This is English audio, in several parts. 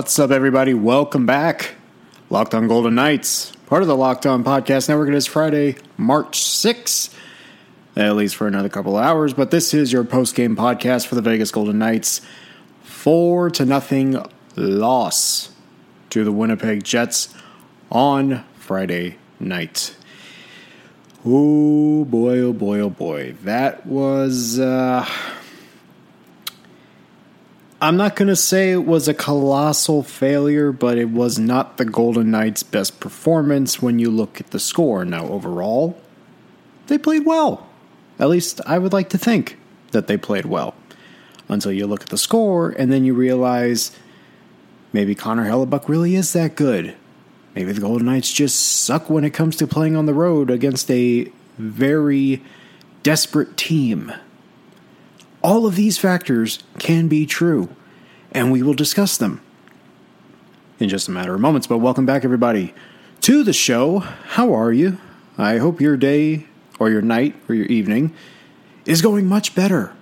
What's up, everybody? Welcome back. Locked on Golden Knights, part of the Locked On Podcast Network. It is Friday, March 6th, at least for another couple of hours. But this is your post game podcast for the Vegas Golden Knights. Four to nothing loss to the Winnipeg Jets on Friday night. Oh boy, oh boy, oh boy. That was. Uh, I'm not going to say it was a colossal failure, but it was not the Golden Knights' best performance when you look at the score. Now, overall, they played well. At least I would like to think that they played well. Until you look at the score and then you realize maybe Connor Hellebuyck really is that good. Maybe the Golden Knights just suck when it comes to playing on the road against a very desperate team. All of these factors can be true, and we will discuss them in just a matter of moments. But welcome back, everybody, to the show. How are you? I hope your day, or your night, or your evening is going much better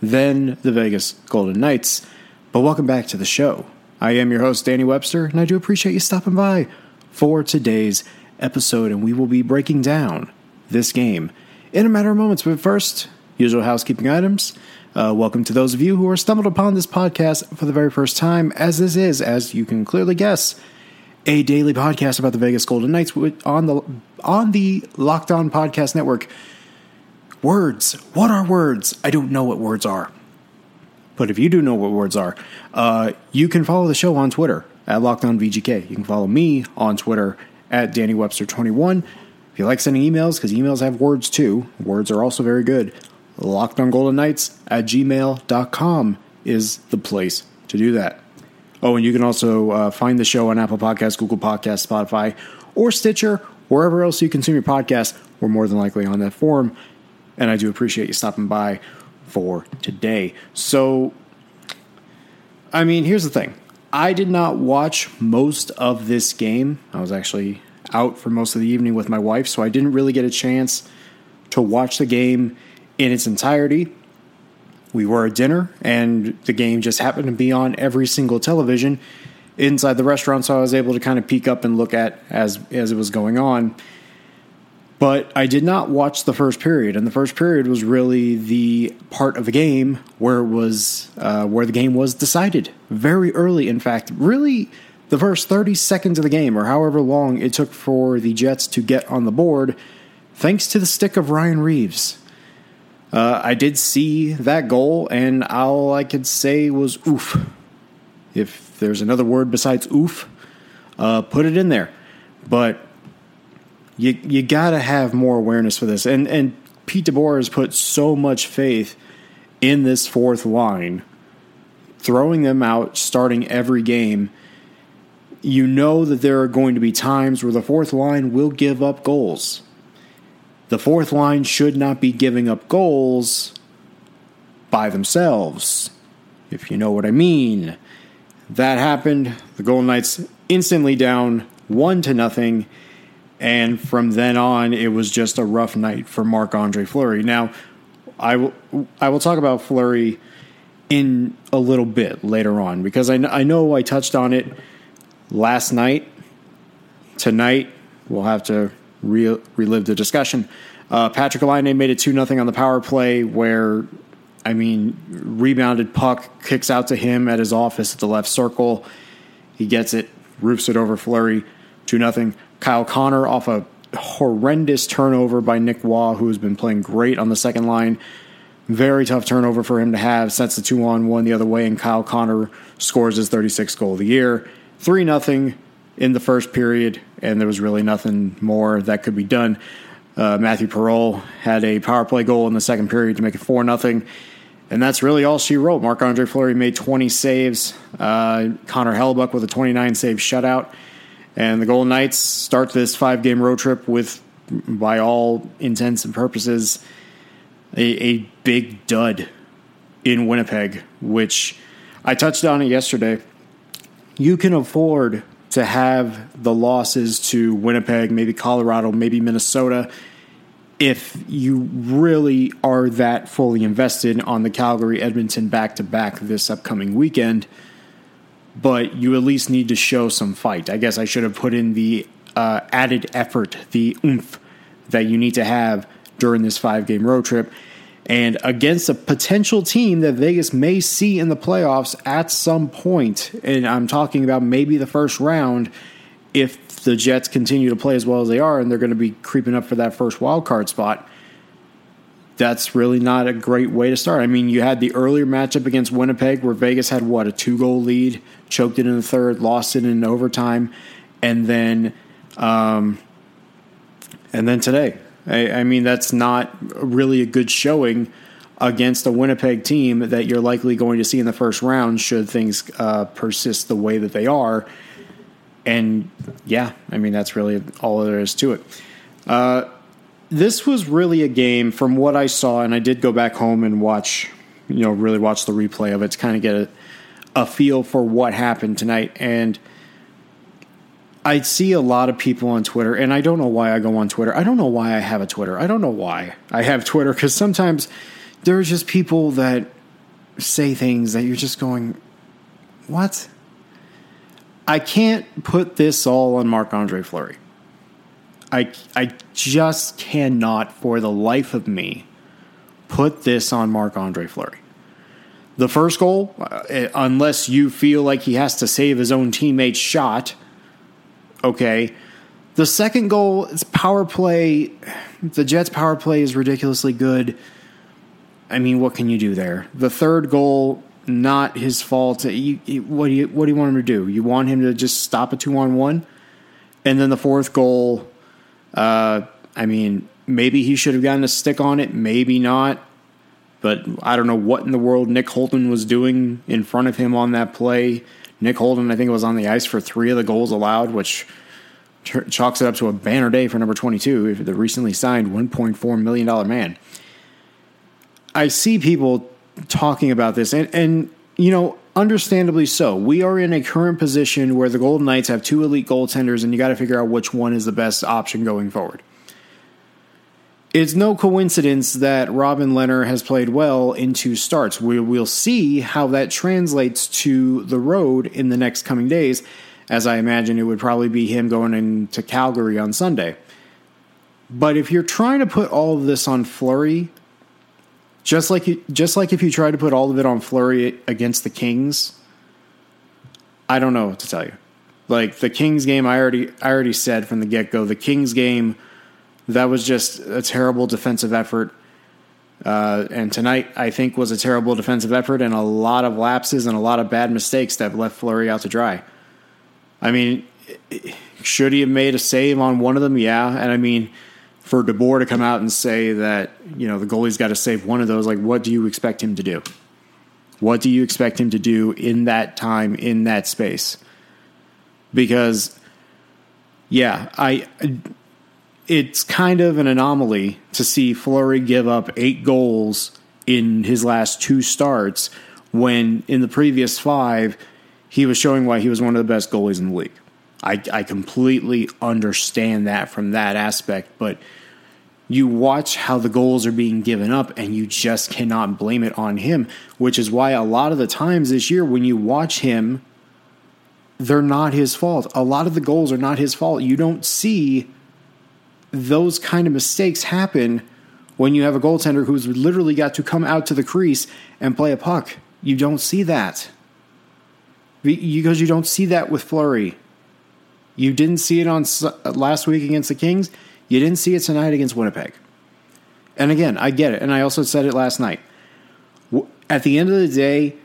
than the Vegas Golden Knights. But welcome back to the show. I am your host, Danny Webster, and I do appreciate you stopping by for today's episode, and we will be breaking down this game in a matter of moments. But first, usual housekeeping items. Uh, welcome to those of you who are stumbled upon this podcast for the very first time, as this is, as you can clearly guess, a daily podcast about the Vegas Golden Knights on the on the Locked On Podcast Network. Words. What are words? I don't know what words are. But if you do know what words are, uh, you can follow the show on Twitter at LockedOnVGK. You can follow me on Twitter at Danny Webster 21 If you like sending emails, because emails have words too, words are also very good lockedongoldenknights at gmail.com is the place to do that. Oh, and you can also uh, find the show on Apple Podcasts, Google Podcasts, Spotify, or Stitcher, wherever else you consume your podcast. We're more than likely on that forum. And I do appreciate you stopping by for today. So, I mean, here's the thing I did not watch most of this game. I was actually out for most of the evening with my wife, so I didn't really get a chance to watch the game in its entirety. We were at dinner, and the game just happened to be on every single television inside the restaurant, so I was able to kind of peek up and look at as as it was going on. But I did not watch the first period, and the first period was really the part of the game where it was uh, where the game was decided very early. In fact, really the first thirty seconds of the game, or however long it took for the Jets to get on the board, thanks to the stick of Ryan Reaves. Uh, I did see that goal, and all I could say was oof. If there's another word besides oof, uh, put it in there. But you you gotta have more awareness for this. And and Pete DeBoer has put so much faith in this fourth line, throwing them out, starting every game. You know that there are going to be times where the fourth line will give up goals. The fourth line should not be giving up goals by themselves, if you know what I mean. That happened. The Golden Knights instantly down one to nothing, and from then on, it was just a rough night for Marc Andre Fleury. Now, I will I will talk about Fleury in a little bit later on because I, I know I touched on it last night. Tonight, we'll have to re- relive the discussion. Uh, Patrik Laine made it 2 0 on the power play where, I mean, rebounded puck kicks out to him at his office at the left circle. He gets it, roofs it over Fleury, 2 0. Kyle Connor off a horrendous turnover by Nick Roy, who has been playing great on the second line. Very tough turnover for him to have. Sets the two on one the other way, and Kyle Connor scores his 36th goal of the year. 3 0 in the first period, and there was really nothing more that could be done. Uh, Matthew Perreault had a power play goal in the second period to make it 4 0. And that's really all she wrote. Marc Andre Fleury made 20 saves. Uh, Connor Hellebuyck with a 29 save shutout. And the Golden Knights start this five game road trip with, by all intents and purposes, a, a big dud in Winnipeg, which I touched on it yesterday. You can afford to have the losses to Winnipeg, maybe Colorado, maybe Minnesota, if you really are that fully invested on the Calgary Edmonton back to back this upcoming weekend. but you at least need to show some fight. I guess I should have put in the uh, added effort, the oomph that you need to have during this five game road trip. And against a potential team that Vegas may see in the playoffs at some point, and I'm talking about maybe the first round, if the Jets continue to play as well as they are and they're going to be creeping up for that first wild card spot, that's really not a great way to start. I mean, you had the earlier matchup against Winnipeg where Vegas had what, a two goal lead, choked it in the third, lost it in overtime, and then um, and then today. I, I mean, that's not really a good showing against a Winnipeg team that you're likely going to see in the first round should things uh, persist the way that they are. And yeah, I mean, that's really all there is to it. Uh, this was really a game from what I saw, and I did go back home and watch, you know, really watch the replay of it to kind of get a, a feel for what happened tonight. And I see a lot of people on Twitter, and I don't know why I go on Twitter. I don't know why I have a Twitter. I don't know why I have Twitter because sometimes there's just people that say things that you're just going, what? I can't put this all on Marc Andre Fleury. I, I just cannot, for the life of me, put this on Marc Andre Fleury. The first goal, uh, unless you feel like he has to save his own teammate's shot, okay. The second goal is power play. The Jets' power play is ridiculously good. I mean, what can you do there? The third goal, not his fault. You, you, what do you what do you want him to do? You want him to just stop a two on one, and then the fourth goal. Uh, I mean, maybe he should have gotten a stick on it, maybe not. But I don't know what in the world Nick Holden was doing in front of him on that play. Nick Holden, I think, was on the ice for three of the goals allowed, which chalks it up to a banner day for number 22, the recently signed $1.4 million man. I see people talking about this, and, and you know, understandably so. We are in a current position where the Golden Knights have two elite goaltenders, and you got to figure out which one is the best option going forward. It's no coincidence that Robin Lehner has played well in two starts. We, will see how that translates to the road in the next coming days, as I imagine it would probably be him going into Calgary on Sunday. But if you're trying to put all of this on Fleury, just like you, just like if you try to put all of it on Fleury against the Kings, I don't know what to tell you. Like the Kings game, I already I already said from the get go, the Kings game, that was just a terrible defensive effort. Uh, and tonight, I think, was a terrible defensive effort and a lot of lapses and a lot of bad mistakes that left Fleury out to dry. I mean, should he have made a save on one of them? Yeah, and I mean for DeBoer to come out and say that you know the goalie's got to save one of those, like what do you expect him to do? What do you expect him to do in that time in that space? Because yeah, I it's kind of an anomaly to see Fleury give up eight goals in his last two starts when in the previous five he was showing why he was one of the best goalies in the league. I, I completely understand that from that aspect, but you watch how the goals are being given up and you just cannot blame it on him, which is why a lot of the times this year when you watch him, they're not his fault. A lot of the goals are not his fault. You don't see those kind of mistakes happen when you have a goaltender who's literally got to come out to the crease and play a puck. You don't see that. Because you don't see that with Fleury. You didn't see it on last week against the Kings. You didn't see it tonight against Winnipeg. And again, I get it. And I also said it last night. At the end of the day,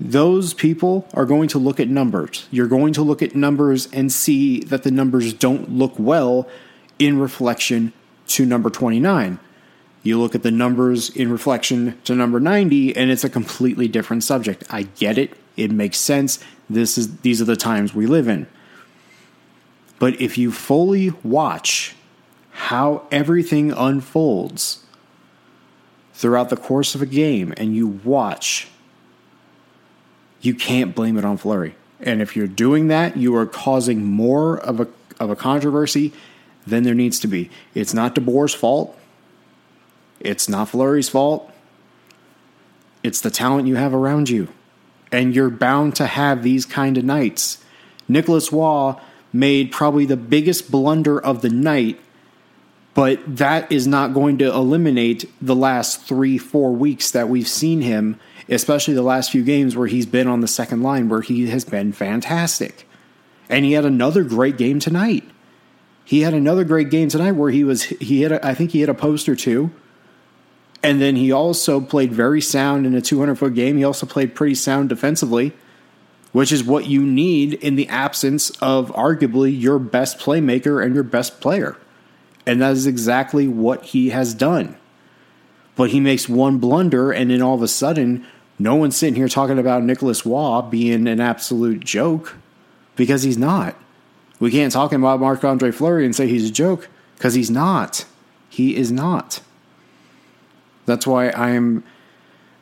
those people are going to look at numbers. You're going to look at numbers and see that the numbers don't look well in reflection to number 29. You look at the numbers in reflection to number 90 and it's a completely different subject. I get it. It makes sense. This is these are the times we live in. But if you fully watch how everything unfolds throughout the course of a game and you watch, you can't blame it on Fleury. And if you're doing that, you are causing more of a of a controversy than there needs to be. It's not DeBoer's fault. It's not Fleury's fault. It's the talent you have around you. And you're bound to have these kind of nights. Nicholas Roy made probably the biggest blunder of the night, but that is not going to eliminate the last three, four weeks that we've seen him, especially the last few games where he's been on the second line, where he has been fantastic. And he had another great game tonight. He had another great game tonight where he was he hit a, I think he hit a post or two. And then he also played very sound in a 200 foot game. He also played pretty sound defensively which is what you need in the absence of arguably your best playmaker and your best player. And that is exactly what he has done. But he makes one blunder, and then all of a sudden, no one's sitting here talking about Nicholas Roy being an absolute joke because he's not. We can't talk about Marc Andre Fleury and say he's a joke because he's not. He is not. That's why I am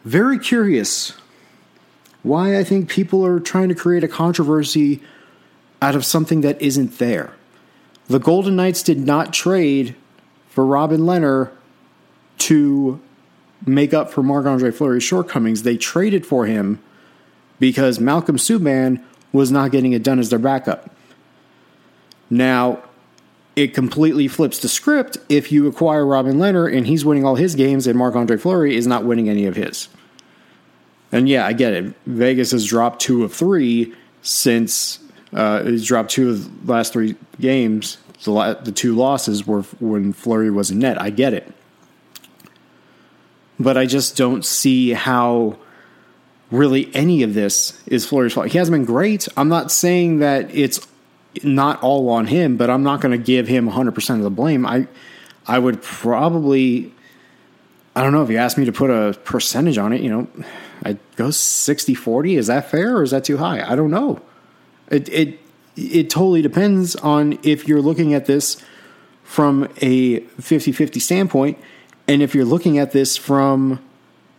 very curious why I think people are trying to create a controversy out of something that isn't there. The Golden Knights did not trade for Robin Lehner to make up for Marc Andre Fleury's shortcomings. They traded for him because Malcolm Subban was not getting it done as their backup. Now, it completely flips the script if you acquire Robin Lehner and he's winning all his games and Marc Andre Fleury is not winning any of his. And yeah, I get it. Vegas has dropped two of three since uh, it's dropped two of the last three games. The, the two losses were when Fleury was in net. I get it. But I just don't see how really any of this is Fleury's fault. He hasn't been great. I'm not saying that it's not all on him, but I'm not going to give him 100% of the blame. I I would probably I don't know if you asked me to put a percentage on it, you know, I go 60 40. Is that fair or is that too high? I don't know. It, it, it totally depends on if you're looking at this from a 50 50 standpoint and if you're looking at this from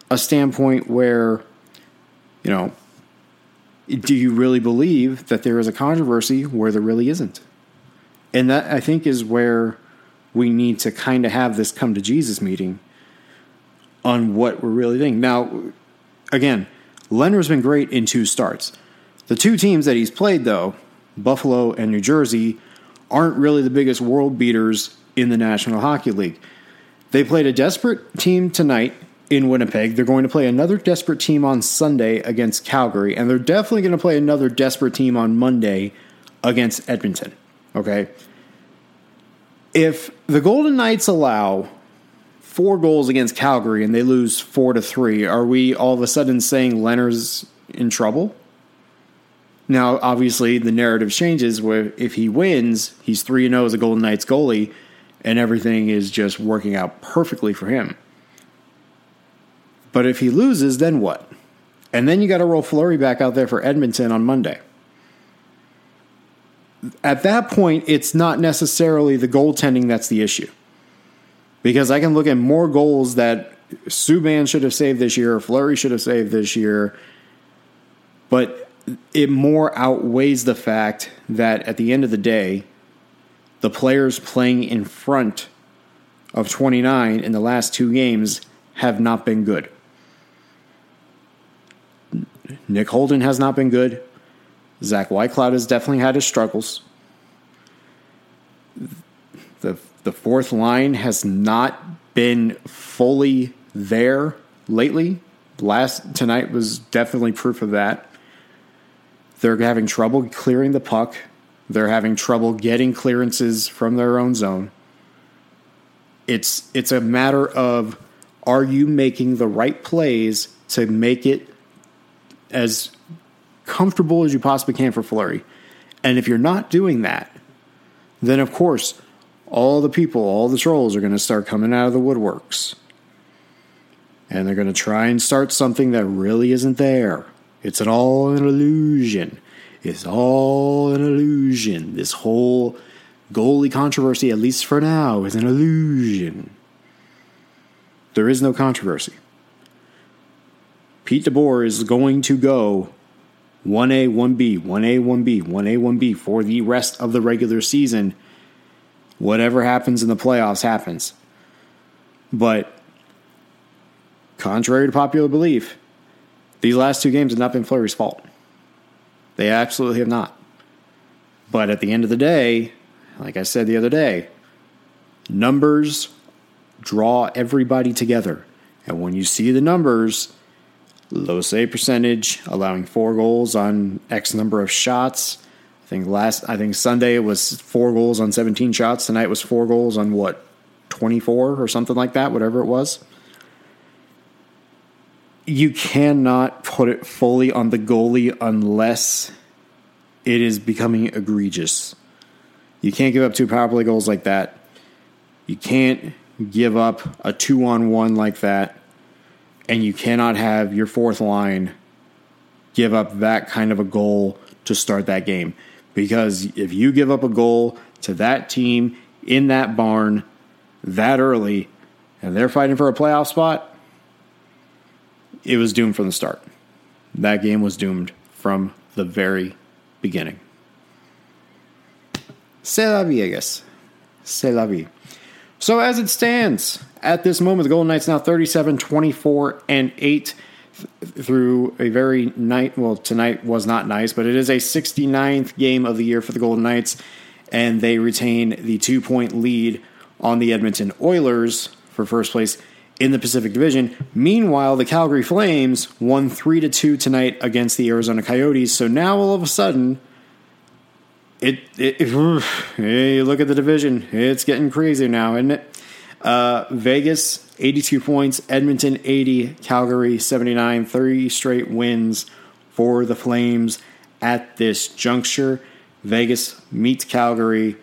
a standpoint where, you know, do you really believe that there is a controversy where there really isn't? And that I think is where we need to kind of have this come to Jesus meeting on what we're really thinking. Now, again, Lehner's been great in two starts. The two teams that he's played, though, Buffalo and New Jersey, aren't really the biggest world beaters in the National Hockey League. They played a desperate team tonight in Winnipeg. They're going to play another desperate team on Sunday against Calgary, and they're definitely going to play another desperate team on Monday against Edmonton. Okay? If the Golden Knights allow four goals against Calgary and they lose four to three, are we all of a sudden saying Lehner's in trouble? Now, obviously, the narrative changes where if he wins, he's 3 0 as a Golden Knights goalie, and everything is just working out perfectly for him. But if he loses, then what? And then you got to roll Fleury back out there for Edmonton on Monday. At that point, it's not necessarily the goaltending that's the issue because I can look at more goals that Subban should have saved this year, Fleury should have saved this year, but it more outweighs the fact that at the end of the day, the players playing in front of 29 in the last two games have not been good. Nick Holden has not been good. Zach Whitecloud has definitely had his struggles. The the fourth line has not been fully there lately. Last tonight was definitely proof of that. They're having trouble clearing the puck. They're having trouble getting clearances from their own zone. It's it's a matter of are you making the right plays to make it as comfortable as you possibly can for Fleury? And if you're not doing that, then of course all the people, all the trolls are going to start coming out of the woodworks. And they're going to try and start something that really isn't there. It's an all an illusion. It's all an illusion. This whole goalie controversy, at least for now, is an illusion. There is no controversy. Pete DeBoer is going to go 1A, 1B, 1A, 1B, 1A, 1B for the rest of the regular season Whatever happens in the playoffs happens. But contrary to popular belief, These last two games have not been Fleury's fault. They absolutely have not. But at the end of the day, like I said the other day, numbers draw everybody together. And when you see the numbers, low save percentage, allowing four goals on X number of shots. I think last I think Sunday it was four goals on 17 shots. Tonight was four goals on what 24 or something like that, whatever it was. You cannot put it fully on the goalie unless it is becoming egregious. You can't give up two power play goals like that. You can't give up a two on one like that. And you cannot have your fourth line give up that kind of a goal to start that game. Because if you give up a goal to that team in that barn that early and they're fighting for a playoff spot, it was doomed from the start. That game was doomed from the very beginning. C'est la vie, I guess. C'est la vie. So as it stands at this moment, the Golden Knights now 37, 24, and 8 through a very night. Well, tonight was not nice, but it is a 69th game of the year for the Golden Knights, and they retain the two point lead on the Edmonton Oilers for first place in the Pacific Division. Meanwhile, the Calgary Flames won 3 to 2 tonight against the Arizona Coyotes. So now all of a sudden, it, it, it hey, look at the division. It's getting crazy now, isn't it? Uh, Vegas 82 points, Edmonton 80, Calgary 79, three straight wins for the Flames at this juncture. Vegas meets Calgary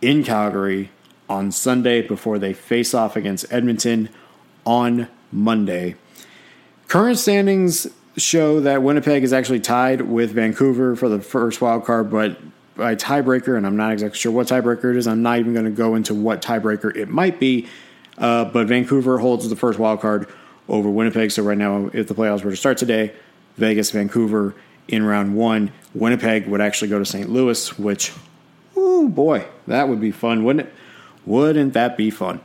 in Calgary on Sunday before they face off against Edmonton on Monday. Current standings show that Winnipeg is actually tied with Vancouver for the first wild card, but by tiebreaker, and I'm not exactly sure what tiebreaker it is. I'm not even going to go into what tiebreaker it might be. Uh, but Vancouver holds the first wild card over Winnipeg. So right now, if the playoffs were to start today, Vegas, Vancouver in round one, Winnipeg would actually go to St. Louis, which, oh boy, that would be fun, wouldn't it? Wouldn't that be fun?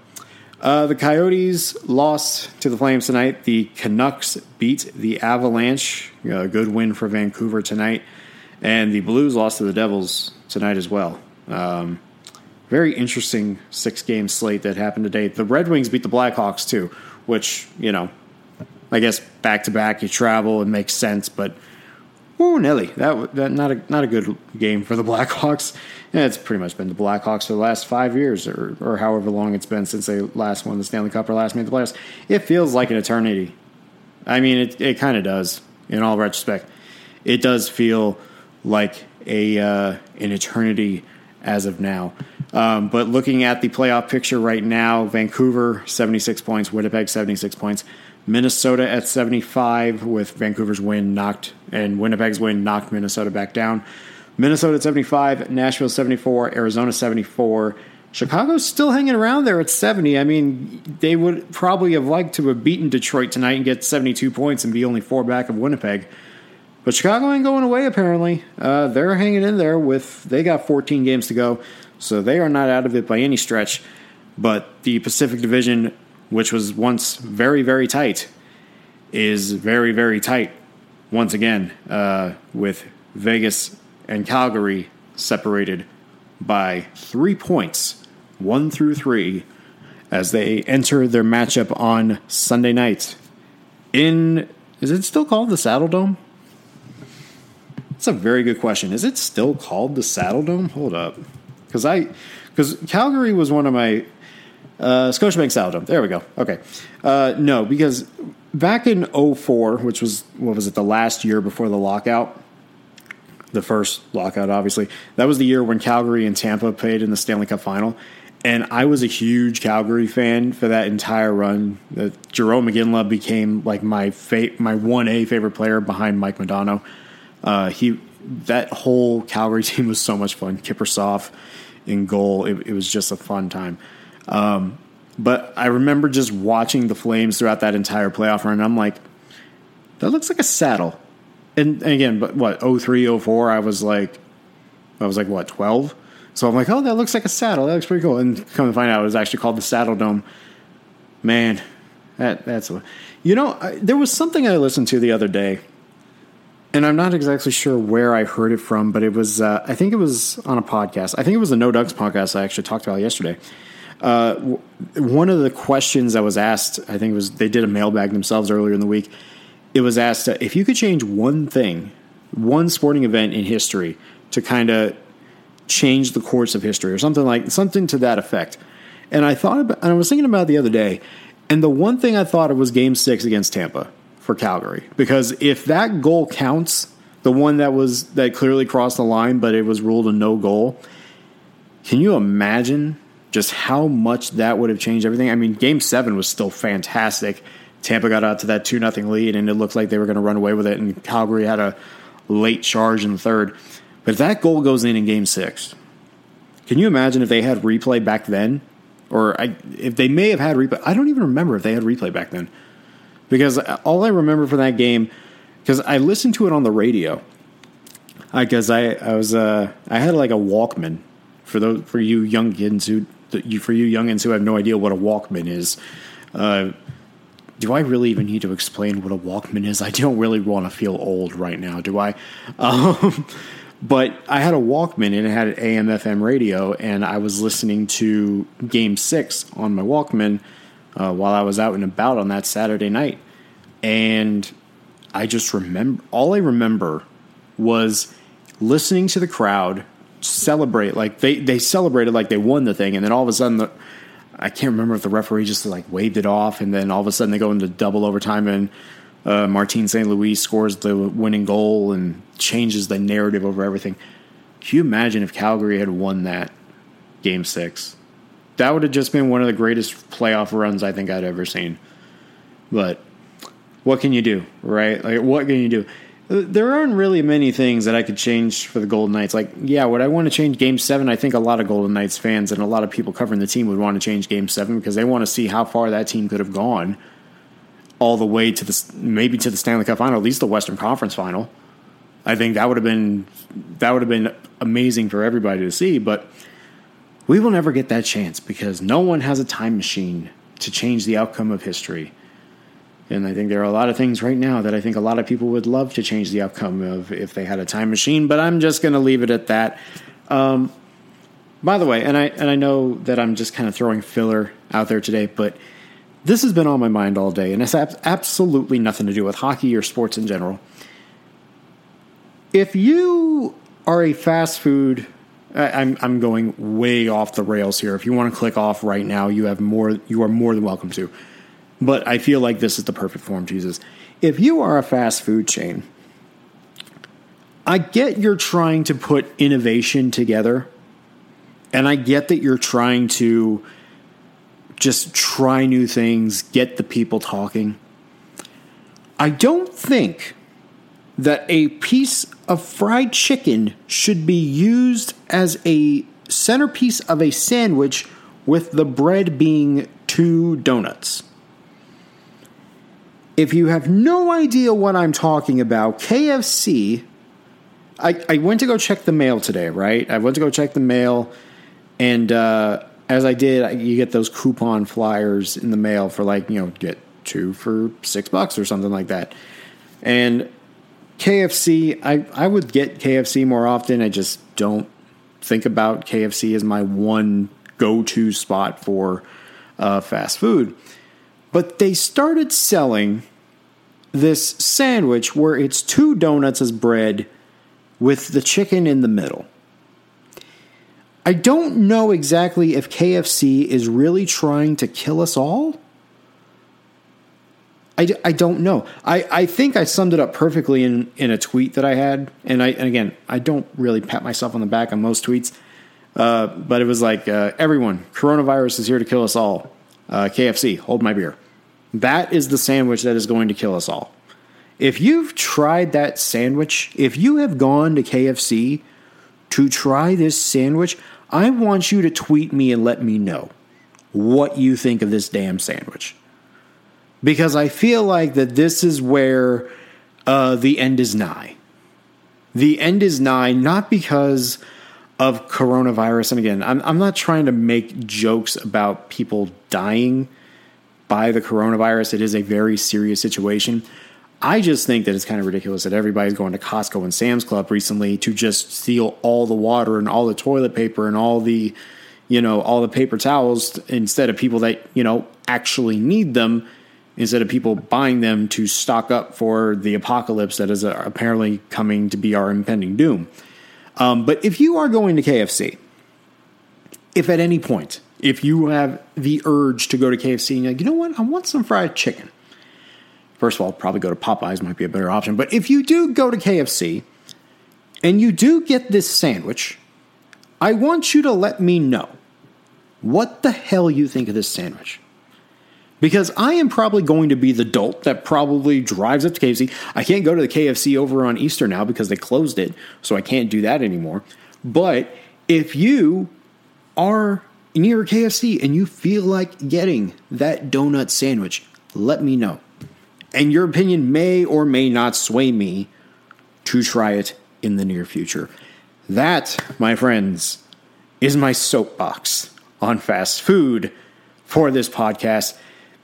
Uh, the Coyotes lost to the Flames tonight. The Canucks beat the Avalanche. A good win for Vancouver tonight. And the Blues lost to the Devils tonight as well. Um, very interesting six game slate that happened today. The Red Wings beat the Blackhawks too, which, you know, I guess back to back you travel and makes sense, but oh Nelly, that that not a not a good game for the Blackhawks. It's pretty much been the Blackhawks for the last five years, or or however long it's been since they last won the Stanley Cup or last made the playoffs. It feels like an eternity. I mean, it it kind of does in all retrospect. It does feel like a uh, an eternity as of now. Um, but looking at the playoff picture right now, Vancouver 76 points, Winnipeg 76 points, Minnesota at 75 with Vancouver's win knocked and Winnipeg's win knocked Minnesota back down. Minnesota at 75, Nashville 74, Arizona 74. Chicago's still hanging around there at 70. I mean, they would probably have liked to have beaten Detroit tonight and get 72 points and be only four back of Winnipeg. But Chicago ain't going away, apparently. Uh, they're hanging in there with, they got 14 games to go, so they are not out of it by any stretch. But the Pacific Division, which was once very, very tight, is very, very tight once again, uh, with Vegas and Calgary separated by three points, one through three, as they enter their matchup on Sunday night. In, is it still called the Saddle Dome? That's a very good question. Is it still called the Saddle Dome? Hold up, because I because Calgary was one of my uh, Scotiabank Saddle Dome. There we go. Okay, uh, no, because back in 04, which was what was it the last year before the lockout, the first lockout, obviously that was the year when Calgary and Tampa played in the Stanley Cup final. And I was a huge Calgary fan for that entire run. Uh, Jarome Iginla became like my fa- my one A favorite player behind Mike Modano. Uh, he that whole Calgary team was so much fun. Kiprusoff in goal. It, it was just a fun time. Um, but I remember just watching the Flames throughout that entire playoff run. I'm like, that looks like a saddle. And, and again, but what 03, 04, I was like, I was like what 12. So I'm like, oh, that looks like a saddle. That looks pretty cool. And come to find out, it was actually called the Saddle Dome. Man, That that's what. You know, I, there was something I listened to the other day, and I'm not exactly sure where I heard it from, but it was uh, I think it was on a podcast. I think it was the No Ducks podcast I actually talked about yesterday. Uh, w- one of the questions that was asked, I think it was they did a mailbag themselves earlier in the week. It was asked uh, if you could change one thing, one sporting event in history to kind of change the course of history or something like something to that effect. And I thought about, and I was thinking about it the other day, and the one thing I thought of was Game Six against Tampa for Calgary because if that goal counts, the one that was that clearly crossed the line, but it was ruled a no goal. Can you imagine just how much that would have changed everything? I mean, Game Seven was still fantastic. Tampa got out to that two nothing lead, and it looked like they were going to run away with it. And Calgary had a late charge in the third. But if that goal goes in in Game Six, can you imagine if they had replay back then? Or I, if they may have had replay, I don't even remember if they had replay back then, because all I remember from that game, because I listened to it on the radio, because I, I was uh, I had like a Walkman for those for you young kids who you for you youngins who have no idea what a Walkman is. Uh, do I really even need to explain what a Walkman is? I don't really want to feel old right now, do I? Um, but I had a Walkman and it had an AM FM radio, and I was listening to Game Six on my Walkman uh, while I was out and about on that Saturday night, and I just remember all I remember was listening to the crowd celebrate like they they celebrated like they won the thing, and then all of a sudden the I can't remember if the referee just like waved it off, and then all of a sudden they go into double overtime, and uh, Martin St. Louis scores the winning goal and changes the narrative over everything. Can you imagine if Calgary had won that game six? That would have just been one of the greatest playoff runs I think I'd ever seen. But what can you do, right? Like, what can you do? There aren't really many things that I could change for the Golden Knights. Like, yeah, would I want to change Game Seven? I think a lot of Golden Knights fans and a lot of people covering the team would want to change Game Seven because they want to see how far that team could have gone, all the way to the maybe to the Stanley Cup final, at least the Western Conference final. I think that would have been that would have been amazing for everybody to see. But we will never get that chance because no one has a time machine to change the outcome of history. And I think there are a lot of things right now that I think a lot of people would love to change the outcome of if they had a time machine, but I'm just going to leave it at that. Um, by the way, and I and I know that I'm just kind of throwing filler out there today, but this has been on my mind all day, and it's absolutely nothing to do with hockey or sports in general. If you are a fast food, I'm I'm going way off the rails here. If you want to click off right now, you have more. You are more than welcome to but I feel like this is the perfect form, Jesus. If you are a fast food chain, I get you're trying to put innovation together, and I get that you're trying to just try new things, get the people talking. I don't think that a piece of fried chicken should be used as a centerpiece of a sandwich with the bread being two donuts. If you have no idea what I'm talking about, KFC, I, I went to go check the mail today, right? I went to go check the mail, and uh, as I did, you get those coupon flyers in the mail for like, you know, get two for six bucks or something like that. And KFC, I, I would get KFC more often. I just don't think about KFC as my one go to spot for uh, fast food. But they started selling this sandwich where it's two donuts as bread with the chicken in the middle. I don't know exactly if KFC is really trying to kill us all. I, I don't know. I, I think I summed it up perfectly in, in a tweet that I had. And I and again, I don't really pat myself on the back on most tweets. Uh, but it was like, uh, everyone, coronavirus is here to kill us all. Uh, KFC, hold my beer. That is the sandwich that is going to kill us all. If you've tried that sandwich, if you have gone to KFC to try this sandwich, I want you to tweet me and let me know what you think of this damn sandwich. Because I feel like that this is where uh, the end is nigh. The end is nigh, not because of coronavirus. And again, I'm, I'm not trying to make jokes about people dying by the coronavirus. It is a very serious situation. I just think that it's kind of ridiculous that everybody's going to Costco and Sam's Club recently to just steal all the water and all the toilet paper and all the, you know, all the paper towels instead of people that, you know, actually need them instead of people buying them to stock up for the apocalypse that is uh, apparently coming to be our impending doom. Um, but if you are going to KFC, if at any point, if you have the urge to go to KFC and you're like, you know what, I want some fried chicken. First of all, probably go to Popeyes might be a better option. But if you do go to KFC and you do get this sandwich, I want you to let me know what the hell you think of this sandwich. Because I am probably going to be the dolt that probably drives up to KFC. I can't go to the KFC over on Easter now because they closed it, so I can't do that anymore. But if you are near KFC and you feel like getting that donut sandwich, let me know. And your opinion may or may not sway me to try it in the near future. That, my friends, is my soapbox on fast food for this podcast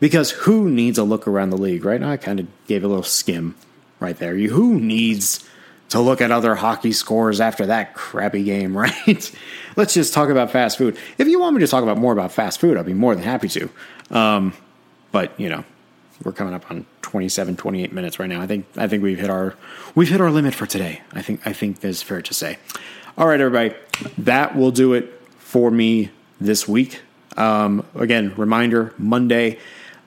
because who needs a look around the league, right? Now I kind of gave a little skim right there. Who needs to look at other hockey scores after that crappy game, right? Let's just talk about fast food. If you want me to talk about more about fast food, I'd be more than happy to. Um, but you know, we're coming up on 27, 28 minutes right now. I think I think we've hit our we've hit our limit for today. I think I think that's fair to say. All right, everybody, that will do it for me this week. Um, again, reminder Monday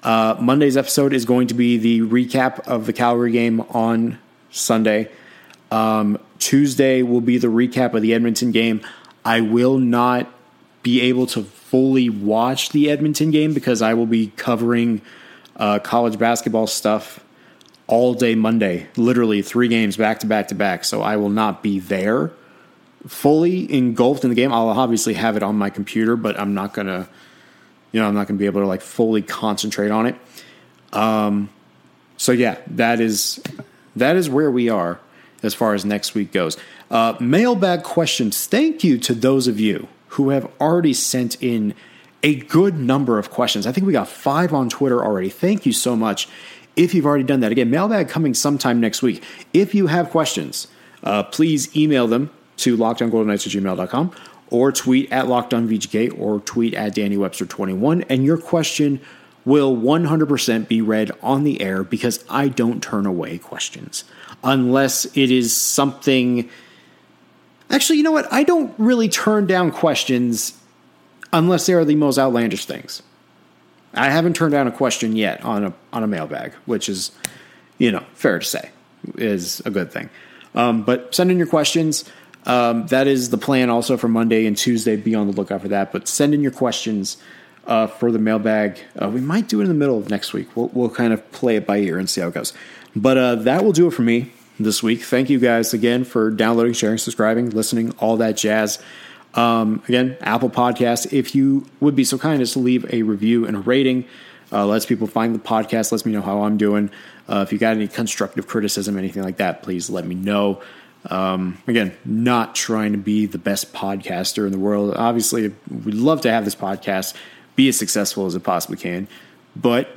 uh, Monday's episode is going to be the recap of the Calgary game on Sunday. Um, Tuesday will be the recap of the Edmonton game. I will not be able to fully watch the Edmonton game because I will be covering uh, college basketball stuff all day Monday, literally three games back to back to back. So I will not be there fully engulfed in the game. I'll obviously have it on my computer, but I'm not going to you know, I'm not going to be able to like fully concentrate on it. Um, so yeah, that is that is where we are as far as next week goes. Uh, mailbag questions. Thank you to those of you who have already sent in a good number of questions. I think we got five on Twitter already. Thank you so much. If you've already done that, again, mailbag coming sometime next week. If you have questions, uh, please email them to lockedongoldenknights at gmail.com or tweet at LockedOnVGK or tweet at Danny Webster21, and your question will 100% be read on the air because I don't turn away questions unless it is something. Actually, you know what? I don't really turn down questions unless they are the most outlandish things. I haven't turned down a question yet on a on a mailbag, which is, you know, fair to say, is a good thing. Um, but send in your questions. Um, that is the plan also for Monday and Tuesday. Be on the lookout for that. But send in your questions uh, for the mailbag. Uh, we might do it in the middle of next week. We'll, we'll kind of play it by ear and see how it goes. But uh, that will do it for me this week. Thank you guys again for downloading, sharing, subscribing, listening, all that jazz. Um, again, Apple Podcast. If you would be so kind as to leave a review and a rating, uh, lets people find the podcast, lets me know how I'm doing. Uh, if you got any constructive criticism, anything like that, please let me know. Um, again, not trying to be the best podcaster in the world. Obviously, we'd love to have this podcast be as successful as it possibly can, but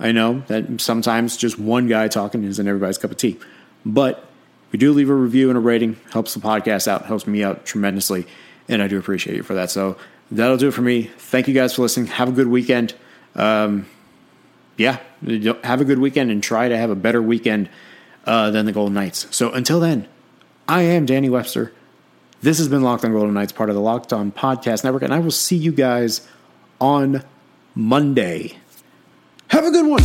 I know that sometimes just one guy talking isn't everybody's cup of tea. But we do leave a review and a rating, helps the podcast out, helps me out tremendously, and I do appreciate you for that. So that'll do it for me. Thank you guys for listening. Have a good weekend. Um, yeah, have a good weekend and try to have a better weekend uh, than the Golden Knights. So until then. I am Danny Webster. This has been Locked on Golden Knights, part of the Locked on Podcast Network, and I will see you guys on Monday. Have a good one.